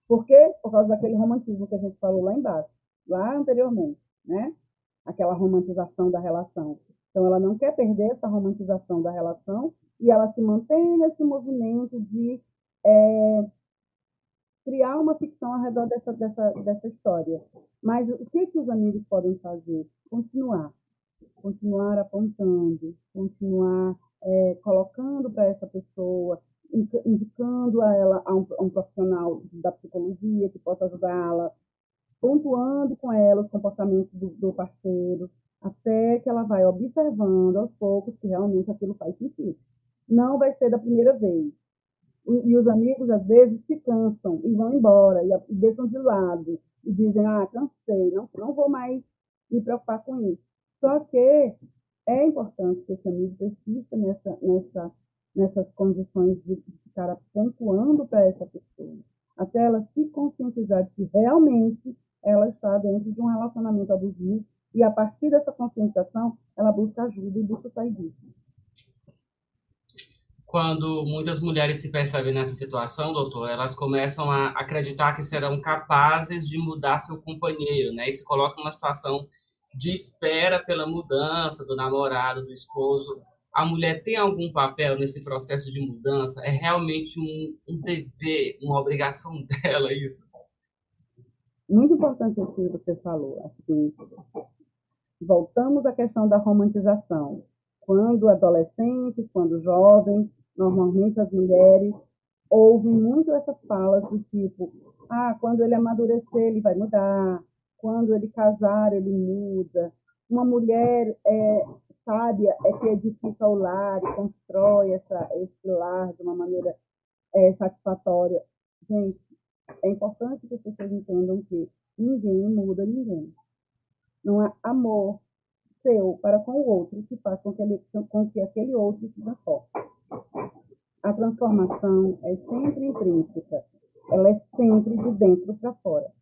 Por quê? Por causa daquele romantismo que a gente falou lá embaixo, lá anteriormente, né? Aquela romantização da relação. Então, ela não quer perder essa romantização da relação e ela se mantém nesse movimento de é, criar uma ficção ao redor dessa, dessa, dessa história. Mas o que, que os amigos podem fazer? Continuar. Continuar apontando, continuar é, colocando para essa pessoa, indicando a ela a um, a um, profissional da psicologia que possa ajudá-la, pontuando com ela os comportamentos do, do parceiro, até que ela vai observando aos poucos que realmente aquilo faz sentido. Não vai ser da primeira vez. E os amigos, às vezes, se cansam e vão embora, e deixam de lado, e dizem, ah, cansei, não, não vou mais me preocupar com isso. Só que é importante que esse amigo persista nessa, nessa, nessas condições de ficar pontuando para essa pessoa, até ela se conscientizar de que realmente ela está dentro de um relacionamento abusivo e a partir dessa conscientização ela busca ajuda e busca sair disso. Quando muitas mulheres se percebem nessa situação, doutor, elas começam a acreditar que serão capazes de mudar seu companheiro, né? E se colocam numa situação de espera pela mudança do namorado, do esposo. A mulher tem algum papel nesse processo de mudança? É realmente um, um dever, uma obrigação [laughs] dela isso? Muito importante o que você falou. Assim, voltamos à questão da romantização. Quando adolescentes, quando jovens, normalmente as mulheres, ouvem muito essas falas do tipo: ah, quando ele amadurecer, ele vai mudar, quando ele casar, ele muda. Uma mulher é, sábia é que edifica o lar e constrói essa, esse lar de uma maneira é, satisfatória. Gente, é importante que as pessoas entendam que ninguém muda ninguém. Não é amor seu para com o outro que faz com que, ele, com que aquele outro se transforme. A transformação é sempre intrínseca, ela é sempre de dentro para fora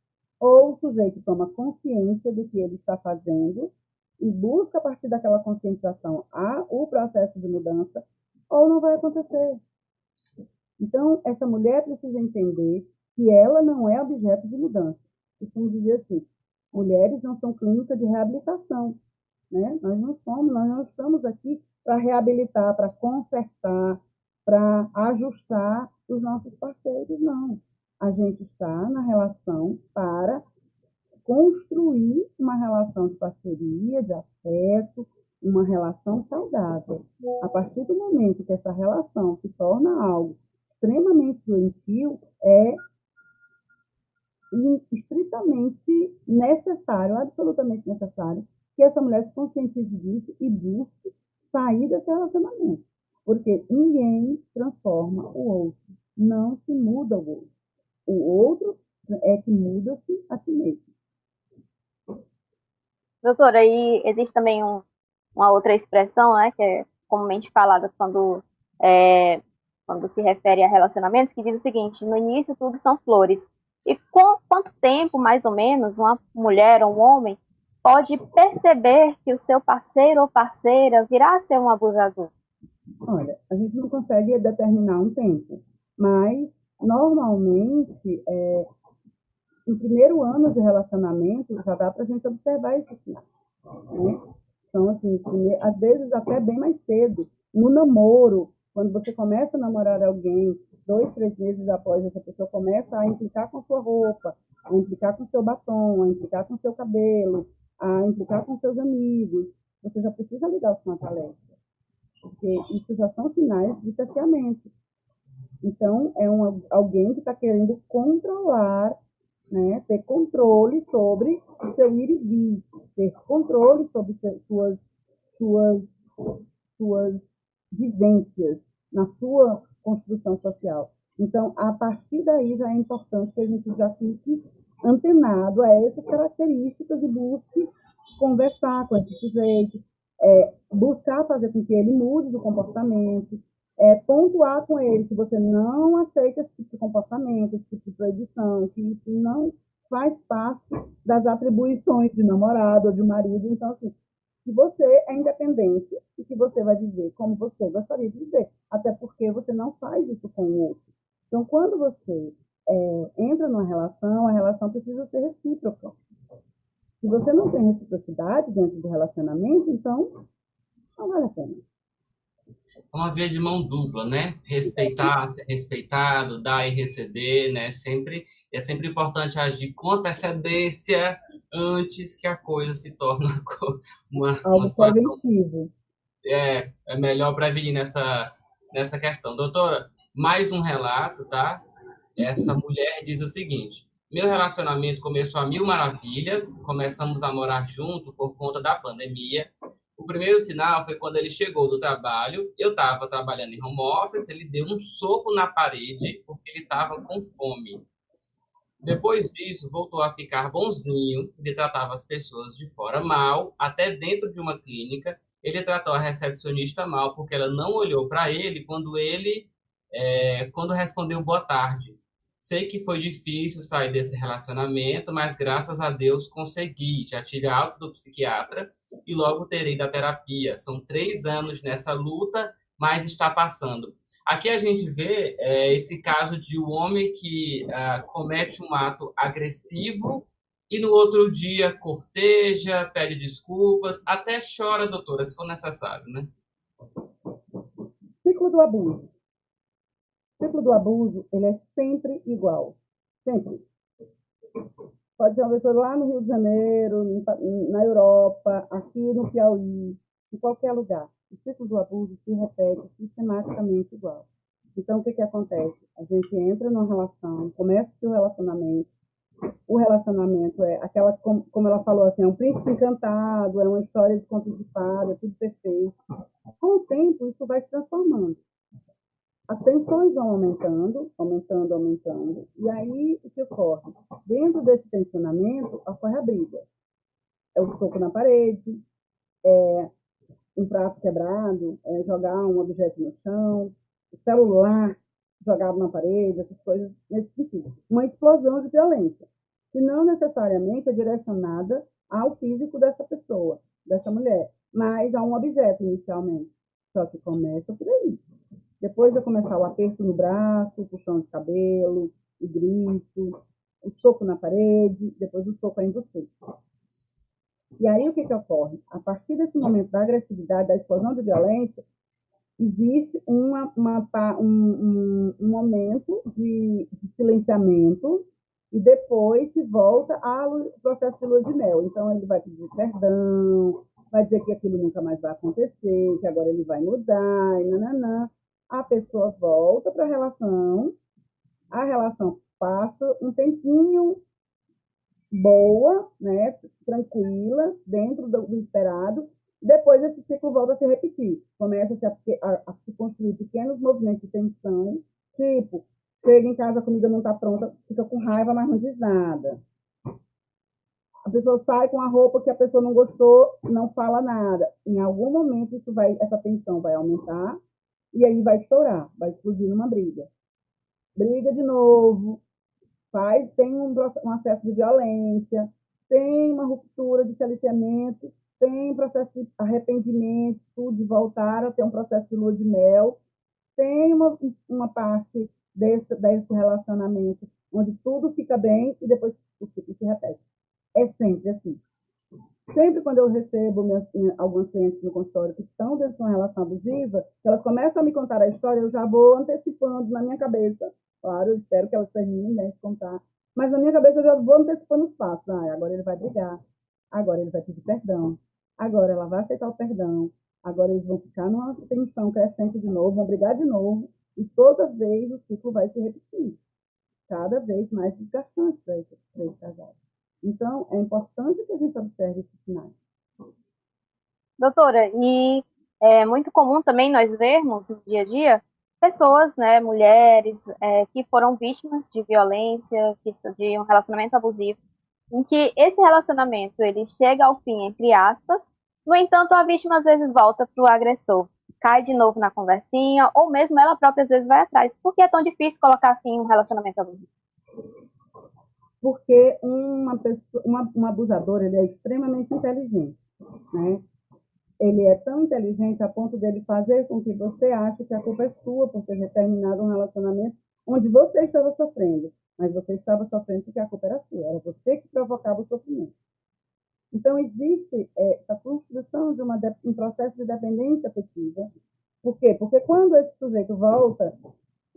ou o sujeito toma consciência do que ele está fazendo e busca a partir daquela conscientização a, o processo de mudança, ou não vai acontecer. Então, essa mulher precisa entender que ela não é objeto de mudança. Costumamos dizer assim, mulheres não são clínica de reabilitação. Né? Nós não somos, nós não estamos aqui para reabilitar, para consertar, para ajustar os nossos parceiros, não a gente está na relação para construir uma relação de parceria, de afeto, uma relação saudável. A partir do momento que essa relação se torna algo extremamente doentio, é estritamente necessário, absolutamente necessário, que essa mulher se conscientize disso e busque sair desse relacionamento. Porque ninguém transforma o outro, não se muda o outro o outro é que muda-se a si mesmo. Doutora, aí existe também um, uma outra expressão, né, que é comumente falada quando, é, quando se refere a relacionamentos, que diz o seguinte: no início tudo são flores. E com quanto tempo, mais ou menos, uma mulher ou um homem pode perceber que o seu parceiro ou parceira virá a ser um abusador? Olha, a gente não consegue determinar um tempo, mas normalmente, é, no primeiro ano de relacionamento, já dá para a gente observar esse sinal. Né? São, assim, primeiros, às vezes até bem mais cedo. No namoro, quando você começa a namorar alguém, dois, três meses após essa pessoa começa a implicar com sua roupa, a implicar com seu batom, a implicar com seu cabelo, a implicar com seus amigos, você já precisa ligar com a palestra. Porque isso já são sinais de cerceamento. Então, é um, alguém que está querendo controlar, né, ter controle sobre o seu ir e vir, ter controle sobre suas, suas, suas vivências na sua construção social. Então, a partir daí já é importante que a gente já fique antenado a essas características e busque conversar com esse sujeito, é, buscar fazer com que ele mude o comportamento, é, pontuar com ele que você não aceita esse tipo de comportamento, esse tipo de proibição, que isso não faz parte das atribuições de namorado ou de marido. Então, assim, que você é independente e que você vai viver como você gostaria de viver. até porque você não faz isso com o outro. Então, quando você é, entra numa relação, a relação precisa ser recíproca. Se você não tem reciprocidade dentro do relacionamento, então não vale a pena. Uma via de mão dupla, né? Respeitar, ser respeitado, dar e receber, né? Sempre é sempre importante agir com antecedência antes que a coisa se torne [laughs] uma, uma situação. preventivo. É, é melhor prevenir nessa, nessa questão. Doutora, mais um relato, tá? Essa mulher diz o seguinte: meu relacionamento começou a mil maravilhas, começamos a morar junto por conta da pandemia. O primeiro sinal foi quando ele chegou do trabalho, eu estava trabalhando em home office, ele deu um soco na parede porque ele estava com fome. Depois disso, voltou a ficar bonzinho, ele tratava as pessoas de fora mal, até dentro de uma clínica. Ele tratou a recepcionista mal porque ela não olhou para ele quando ele é, quando respondeu boa tarde. Sei que foi difícil sair desse relacionamento, mas graças a Deus consegui. Já tive a alta do psiquiatra e logo terei da terapia. São três anos nessa luta, mas está passando. Aqui a gente vê é, esse caso de um homem que uh, comete um ato agressivo e no outro dia corteja, pede desculpas, até chora, doutora, se for necessário, né? Ciclo do abuso. O ciclo do abuso, ele é sempre igual. Sempre. Pode ser uma pessoa lá no Rio de Janeiro, na Europa, aqui no Piauí, em qualquer lugar. O ciclo do abuso se repete sistematicamente igual. Então, o que, que acontece? A gente entra numa relação, começa o seu relacionamento. O relacionamento é aquela, como ela falou assim, é um príncipe encantado, é uma história de contos de fada, é tudo perfeito. Com o tempo, isso vai se transformando as tensões vão aumentando, aumentando, aumentando, e aí o que ocorre? Dentro desse tensionamento, ocorre a briga. É o soco na parede, é um prato quebrado, é jogar um objeto no chão, o celular jogado na parede, essas coisas nesse sentido. Uma explosão de violência, que não necessariamente é direcionada ao físico dessa pessoa, dessa mulher, mas a um objeto inicialmente. Só que começa por aí. Depois vai começar o aperto no braço, o puxão de cabelo, o grito, o soco na parede, depois o soco em você. E aí o que, que ocorre? A partir desse momento da agressividade, da explosão de violência, existe uma, uma, um, um, momento de, de, silenciamento e depois se volta ao processo de lua de mel. Então ele vai pedir perdão, vai dizer que aquilo nunca mais vai acontecer, que agora ele vai mudar, e nananã a pessoa volta para a relação, a relação passa um tempinho boa, né, tranquila, dentro do, do esperado, depois esse ciclo volta a se repetir. Começa -se a, a, a, se construir pequenos movimentos de tensão, tipo, chega em casa, a comida não está pronta, fica com raiva, mas não diz nada. A pessoa sai com a roupa que a pessoa não gostou, não fala nada. Em algum momento isso vai, essa tensão vai aumentar e aí vai estourar, vai explodir numa briga. Briga de novo, faz, tem um, um acesso de violência, tem uma ruptura de silenciamento, tem processo de arrependimento, de voltar a ter um processo de lua de mel, tem uma, uma parte desse, desse relacionamento onde tudo fica bem e depois o ciclo se repete. É sempre assim. Sempre quando eu recebo minhas, alguns clientes no consultório que estão dentro de uma relação abusiva, elas começam a me contar a história, eu já vou antecipando na minha cabeça. Claro, espero que elas terminem né, de contar. Mas na minha cabeça eu já vou antecipando os passos. Ah, agora ele vai brigar. Agora ele vai pedir perdão. Agora ela vai aceitar o perdão. Agora eles vão ficar numa tensão crescente de novo, vão brigar de novo. E toda vez o ciclo vai se repetir. Cada vez mais desgastante para esse, esse casal. Então, é importante que a gente observe esses sinais. Doutora, e é muito comum também nós vermos no dia a dia pessoas, né, mulheres, é, que foram vítimas de violência, de um relacionamento abusivo, em que esse relacionamento ele chega ao fim, entre aspas, no entanto, a vítima às vezes volta para o agressor, cai de novo na conversinha, ou mesmo ela própria às vezes vai atrás. Por que é tão difícil colocar fim em um relacionamento abusivo? porque uma pessoa, uma, um abusador ele é extremamente inteligente, né? Ele é tão inteligente a ponto dele fazer com que você ache que a culpa é sua por ter determinado um relacionamento onde você estava sofrendo, mas você estava sofrendo porque a culpa era sua, era você que provocava o sofrimento. Então, existe é, a construção de uma, um processo de dependência afetiva. Por quê? Porque quando esse sujeito volta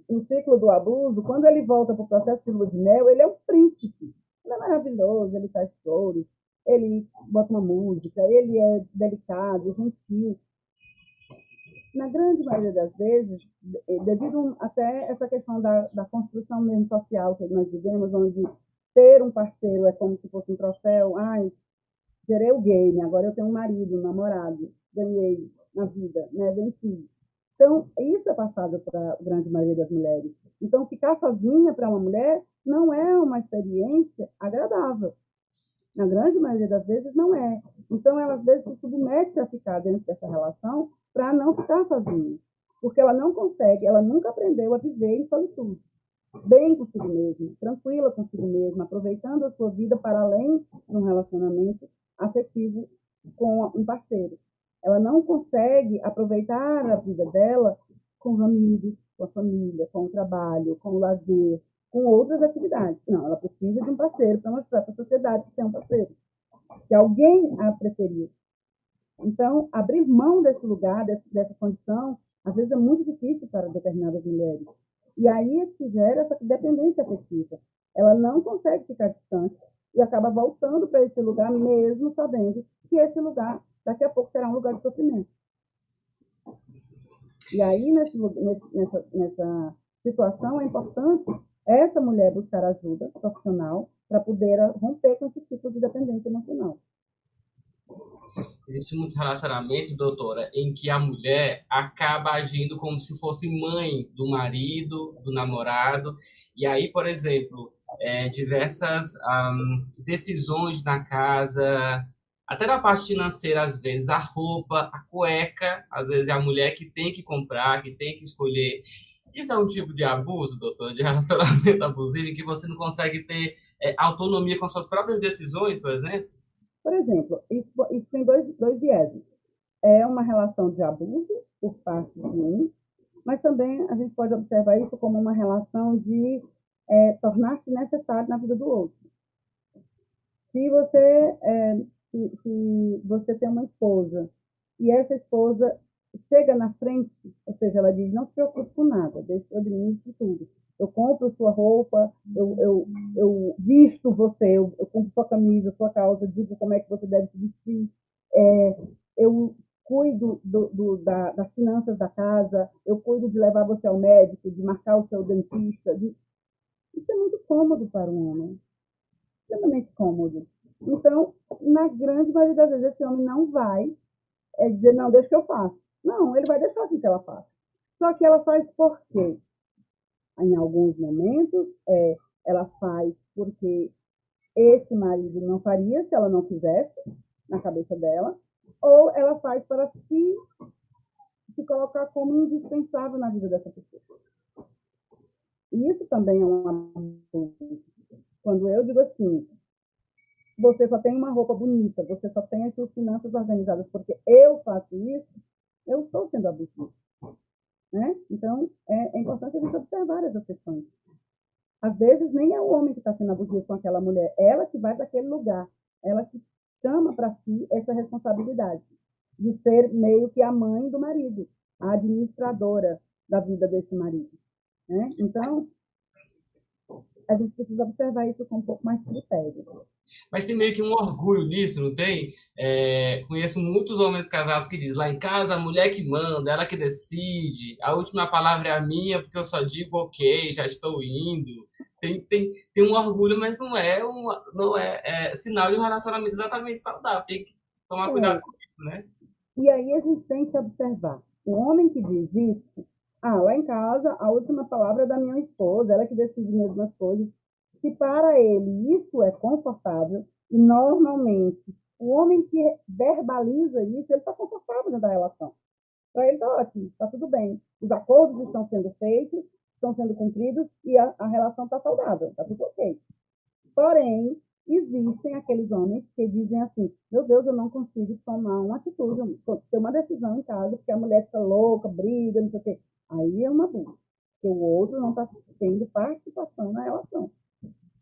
no ciclo do abuso, quando ele volta para o processo de lua de mel, ele é um príncipe. Ele é maravilhoso, ele faz flores, ele bota uma música, ele é delicado, gentil. Na grande maioria das vezes, devido até essa questão da, da construção mesmo social que nós vivemos, onde ter um parceiro é como se fosse um troféu, ai, gerei o game, agora eu tenho um marido, um namorado, ganhei na vida, né, venci. Então, isso é passado para a grande maioria das mulheres. Então, ficar sozinha para uma mulher não é uma experiência agradável. Na grande maioria das vezes, não é. Então, ela às vezes se submete a ficar dentro dessa relação para não ficar sozinha. Porque ela não consegue, ela nunca aprendeu a viver em solitude. Bem consigo mesma, tranquila consigo mesma, aproveitando a sua vida para além de um relacionamento afetivo com um parceiro. Ela não consegue aproveitar a vida dela com os amigos, com a família, com o trabalho, com o lazer, com outras atividades. Não, ela precisa de um parceiro para mostrar para a sociedade que tem um parceiro, que alguém a preferiu. Então, abrir mão desse lugar, desse, dessa condição, às vezes é muito difícil para determinadas mulheres. E aí é que se gera essa dependência afetiva. Ela não consegue ficar distante e acaba voltando para esse lugar, mesmo sabendo que esse lugar, daqui a pouco, será um lugar de sofrimento. E aí, nesse, nessa, nessa situação, é importante essa mulher buscar ajuda profissional para poder romper com esse ciclo de dependência emocional. Existem muitos relacionamentos, doutora, em que a mulher acaba agindo como se fosse mãe do marido, do namorado. E aí, por exemplo, é, diversas decisões na casa, até na parte financeira, às vezes, a roupa, a cueca, às vezes é a mulher que tem que comprar, que tem que escolher. Isso é um tipo de abuso, doutor, de relacionamento [laughs] abusivo, em que você não consegue ter é, autonomia com suas próprias decisões, por exemplo? Por exemplo, isso, isso tem dois, dois vieses. É uma relação de abuso por parte de um, mas também a gente pode observar isso como uma relação de é, tornar-se necessário na vida do outro. Se você, é, se, se você tem uma esposa e essa esposa chega na frente, ou seja, ela diz, não se preocupe com nada, deixa eu administro tudo. Eu compro sua roupa, eu, eu, eu visto você, eu, eu compro sua camisa, sua calça, digo como é que você deve se vestir, é, eu cuido do, do, da, das finanças da casa, eu cuido de levar você ao médico, de marcar o seu dentista. De... Isso é muito cômodo para um homem, extremamente cômodo. Então, na grande maioria das vezes, esse homem não vai é, dizer, não, deixa que eu faço. Não, ele vai deixar que ela faça. Só que ela faz por quê? Em alguns momentos, é, ela faz porque esse marido não faria se ela não fizesse, na cabeça dela, ou ela faz para se, se colocar como indispensável na vida dessa pessoa. E isso também é uma. Quando eu digo assim, você só tem uma roupa bonita, você só tem as suas finanças organizadas porque eu faço isso, eu estou sendo abusivo. Né? Então, é, é importante a gente observar essas questões. Às vezes, nem é o homem que está sendo abusivo com aquela mulher, ela que vai para aquele lugar, ela que chama para si essa responsabilidade de ser meio que a mãe do marido, a administradora da vida desse marido. Né? Então, a gente precisa observar isso com um pouco mais de critério. Mas tem meio que um orgulho nisso, não tem? É, conheço muitos homens casados que dizem, lá em casa a mulher que manda, ela que decide, a última palavra é a minha porque eu só digo ok, já estou indo. Tem, tem, tem um orgulho, mas não é, um, não é, é sinal de um relacionamento exatamente saudável. Tem que tomar cuidado é. com isso, né? E aí a gente tem que observar. O homem que diz isso, ah, lá em casa a última palavra é da minha esposa, ela que decide mesmo as coisas. Se para ele isso é confortável, e normalmente o homem que verbaliza isso, ele está confortável dentro da relação. Para ele está ótimo, está tudo bem. Os acordos estão sendo feitos, estão sendo cumpridos e a, a relação está saudável, está tudo ok. Porém, existem aqueles homens que dizem assim: meu Deus, eu não consigo tomar uma atitude, ter uma decisão em casa, porque a mulher fica louca, briga, não sei o quê. Aí é uma burra, porque o outro não está tendo participação na relação.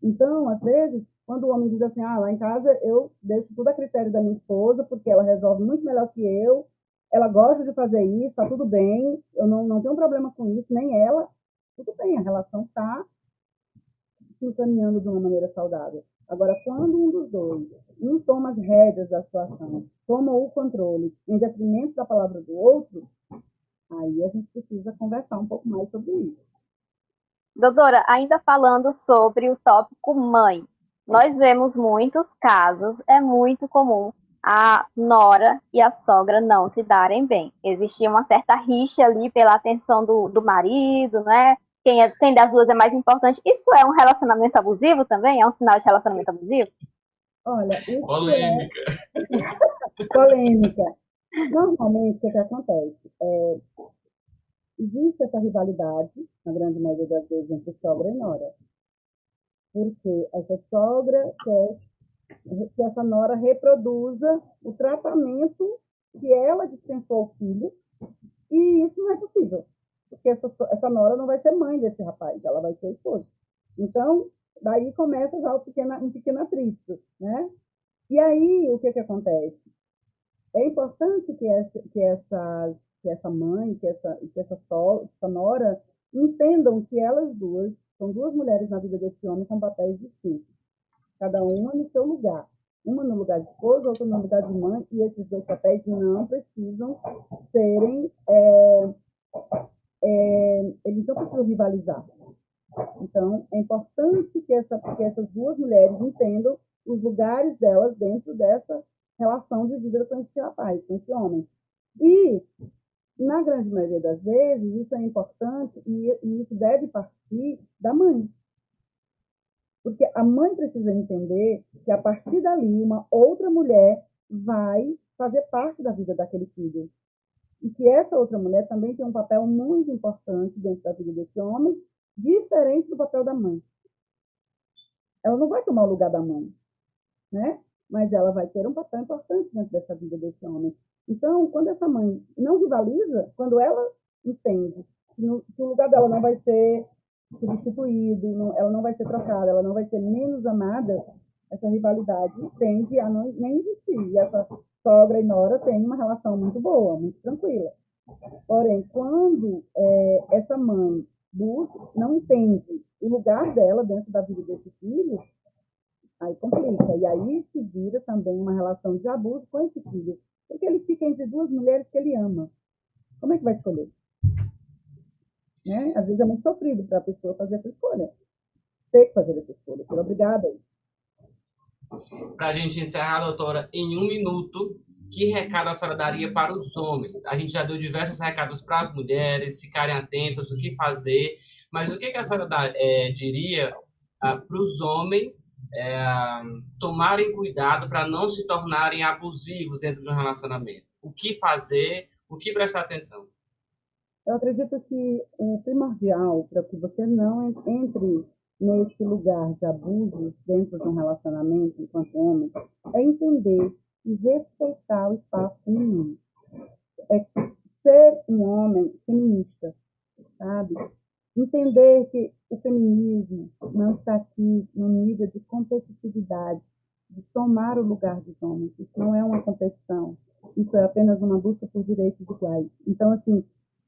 Então, às vezes, quando o homem diz assim: ah, lá em casa eu deixo tudo a critério da minha esposa, porque ela resolve muito melhor que eu, ela gosta de fazer isso, está tudo bem, eu não, não tenho problema com isso, nem ela, tudo bem, a relação está se encaminhando de uma maneira saudável. Agora, quando um dos dois, um toma as rédeas da situação, toma o controle em detrimento da palavra do outro, aí a gente precisa conversar um pouco mais sobre isso. Doutora, ainda falando sobre o tópico mãe, nós vemos muitos casos, é muito comum a nora e a sogra não se darem bem. Existia uma certa rixa ali pela atenção do, do marido, né? quem, é, quem das duas é mais importante. Isso é um relacionamento abusivo também? É um sinal de relacionamento abusivo? Olha, isso é Polêmica. É... [laughs] Polêmica. Normalmente, o que, é que acontece? É, existe essa rivalidade, na grande maioria das vezes, entre sogra e nora. Porque essa sogra quer que essa nora reproduza o tratamento que ela dispensou ao filho, e isso não é possível porque essa, essa nora não vai ser mãe desse rapaz, ela vai ser esposa. Então, daí começa já o pequeno, um pequeno atrito, né? E aí, o que que acontece? É importante que essa, que essa, que essa mãe, que essa, que essa, nora entendam que elas duas são duas mulheres na vida desse homem com papéis distintos, cada uma no seu lugar. Uma no lugar de esposa, outra no lugar de mãe, e esses dois papéis não precisam serem é, é, eles não precisam rivalizar. Então, é importante que, essa, que essas duas mulheres entendam os lugares delas dentro dessa relação de vida com esse rapaz, com esse homem. E, na grande maioria das vezes, isso é importante e, e isso deve partir da mãe. Porque a mãe precisa entender que, a partir dali, uma outra mulher vai fazer parte da vida daquele filho e que essa outra mulher também tem um papel muito importante dentro da vida desse homem, diferente do papel da mãe. Ela não vai tomar o lugar da mãe, né? Mas ela vai ter um papel importante dentro dessa vida desse homem. Então, quando essa mãe não rivaliza, quando ela entende que, no, que o lugar dela não vai ser substituído, não, ela não vai ser trocada, ela não vai ser menos amada, essa rivalidade tende a não, nem existir. E essa sogra e nora têm uma relação muito boa, muito tranquila. Porém, quando é, essa mãe busca, não entende o lugar dela dentro da vida desse filho, aí complica. E aí se vira também uma relação de abuso com esse filho. Porque ele fica entre duas mulheres que ele ama. Como é que vai escolher? Né? Às vezes é muito sofrido para a pessoa fazer essa escolha. Ter que fazer essa escolha, ser obrigada. Para a gente encerrar, doutora, em um minuto, que recado a senhora daria para os homens? A gente já deu diversos recados para as mulheres, ficarem atentas, o que fazer, mas o que, a senhora é, diria ah, para os homens é, tomarem cuidado para não se tornarem abusivos dentro de um relacionamento? O que fazer, o que prestar atenção? Eu acredito que o primordial para que você não entre nesse lugar de abuso dentro de um relacionamento enquanto homem é entender e respeitar o espaço feminino. É ser um homem feminista, sabe? Entender que o feminismo não está aqui no nível de competitividade, de tomar o lugar dos homens. Isso não é uma competição. Isso é apenas uma busca por direitos iguais. Então, assim,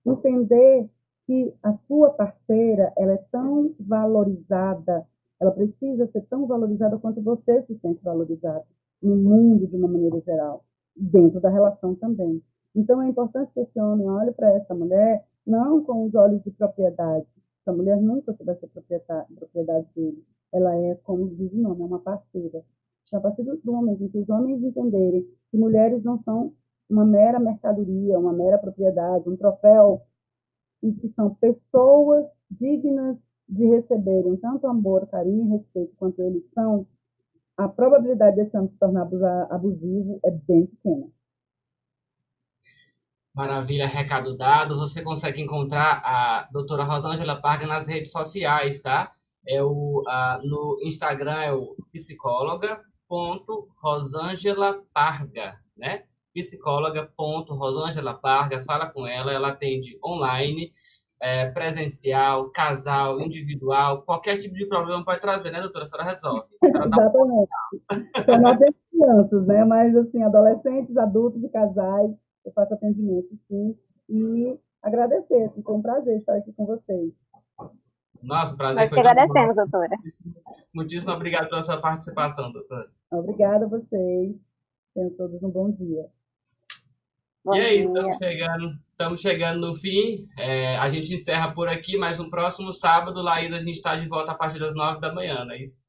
entender que a sua parceira ela é tão valorizada, ela precisa ser tão valorizada quanto você se sente valorizado no mundo de uma maneira geral, dentro da relação também. Então é importante que esse homem olhe para essa mulher não com os olhos de propriedade. Essa mulher nunca vai ser propriedade dele. Ela é, como diz o nome, é uma parceira. Então, a partir do momento em que os homens entenderem que mulheres não são uma mera mercadoria, uma mera propriedade, um troféu e que são pessoas dignas de receberem tanto amor, carinho e respeito quanto eles são, a probabilidade desse homem se tornar abusivo é bem pequena. Maravilha, recado dado. Você consegue encontrar a doutora Rosângela Parga nas redes sociais, tá? É o, a, no Instagram é o psicóloga.rosângela.parga, né? psicóloga.rosângela.parga, fala com ela, ela atende online, é, presencial, casal, individual, qualquer tipo de problema pode trazer, né, doutora? A senhora resolve. Exatamente. Não atende crianças, né? Mas, assim, adolescentes, adultos e casais, eu faço atendimento, sim. E agradecer, assim, foi um prazer estar aqui com vocês. Nossa, prazer Nós que agradecemos, doutora. Muitíssimo obrigado pela sua participação, doutora. Obrigada a vocês. Tenham todos um bom dia. Bom e é isso, estamos chegando, estamos chegando no fim. É, a gente encerra por aqui, mas no próximo sábado, Laís, a gente está de volta a partir das nove da manhã, não é isso?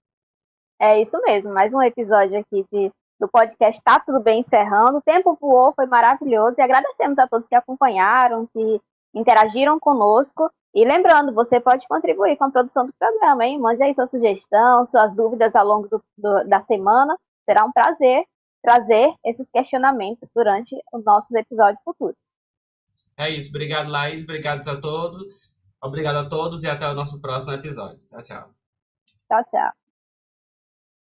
É isso mesmo, mais um episódio aqui de, do podcast Tá Tudo Bem encerrando. O tempo voou, foi maravilhoso e agradecemos a todos que acompanharam, que interagiram conosco. E lembrando, você pode contribuir com a produção do programa, hein? Mande aí sua sugestão, suas dúvidas ao longo do, do, da semana. Será um prazer trazer esses questionamentos durante os nossos episódios futuros. É isso. Obrigado, Laís. Obrigado a todos. Obrigado a todos e até o nosso próximo episódio. Tchau, tchau. Tchau, tchau.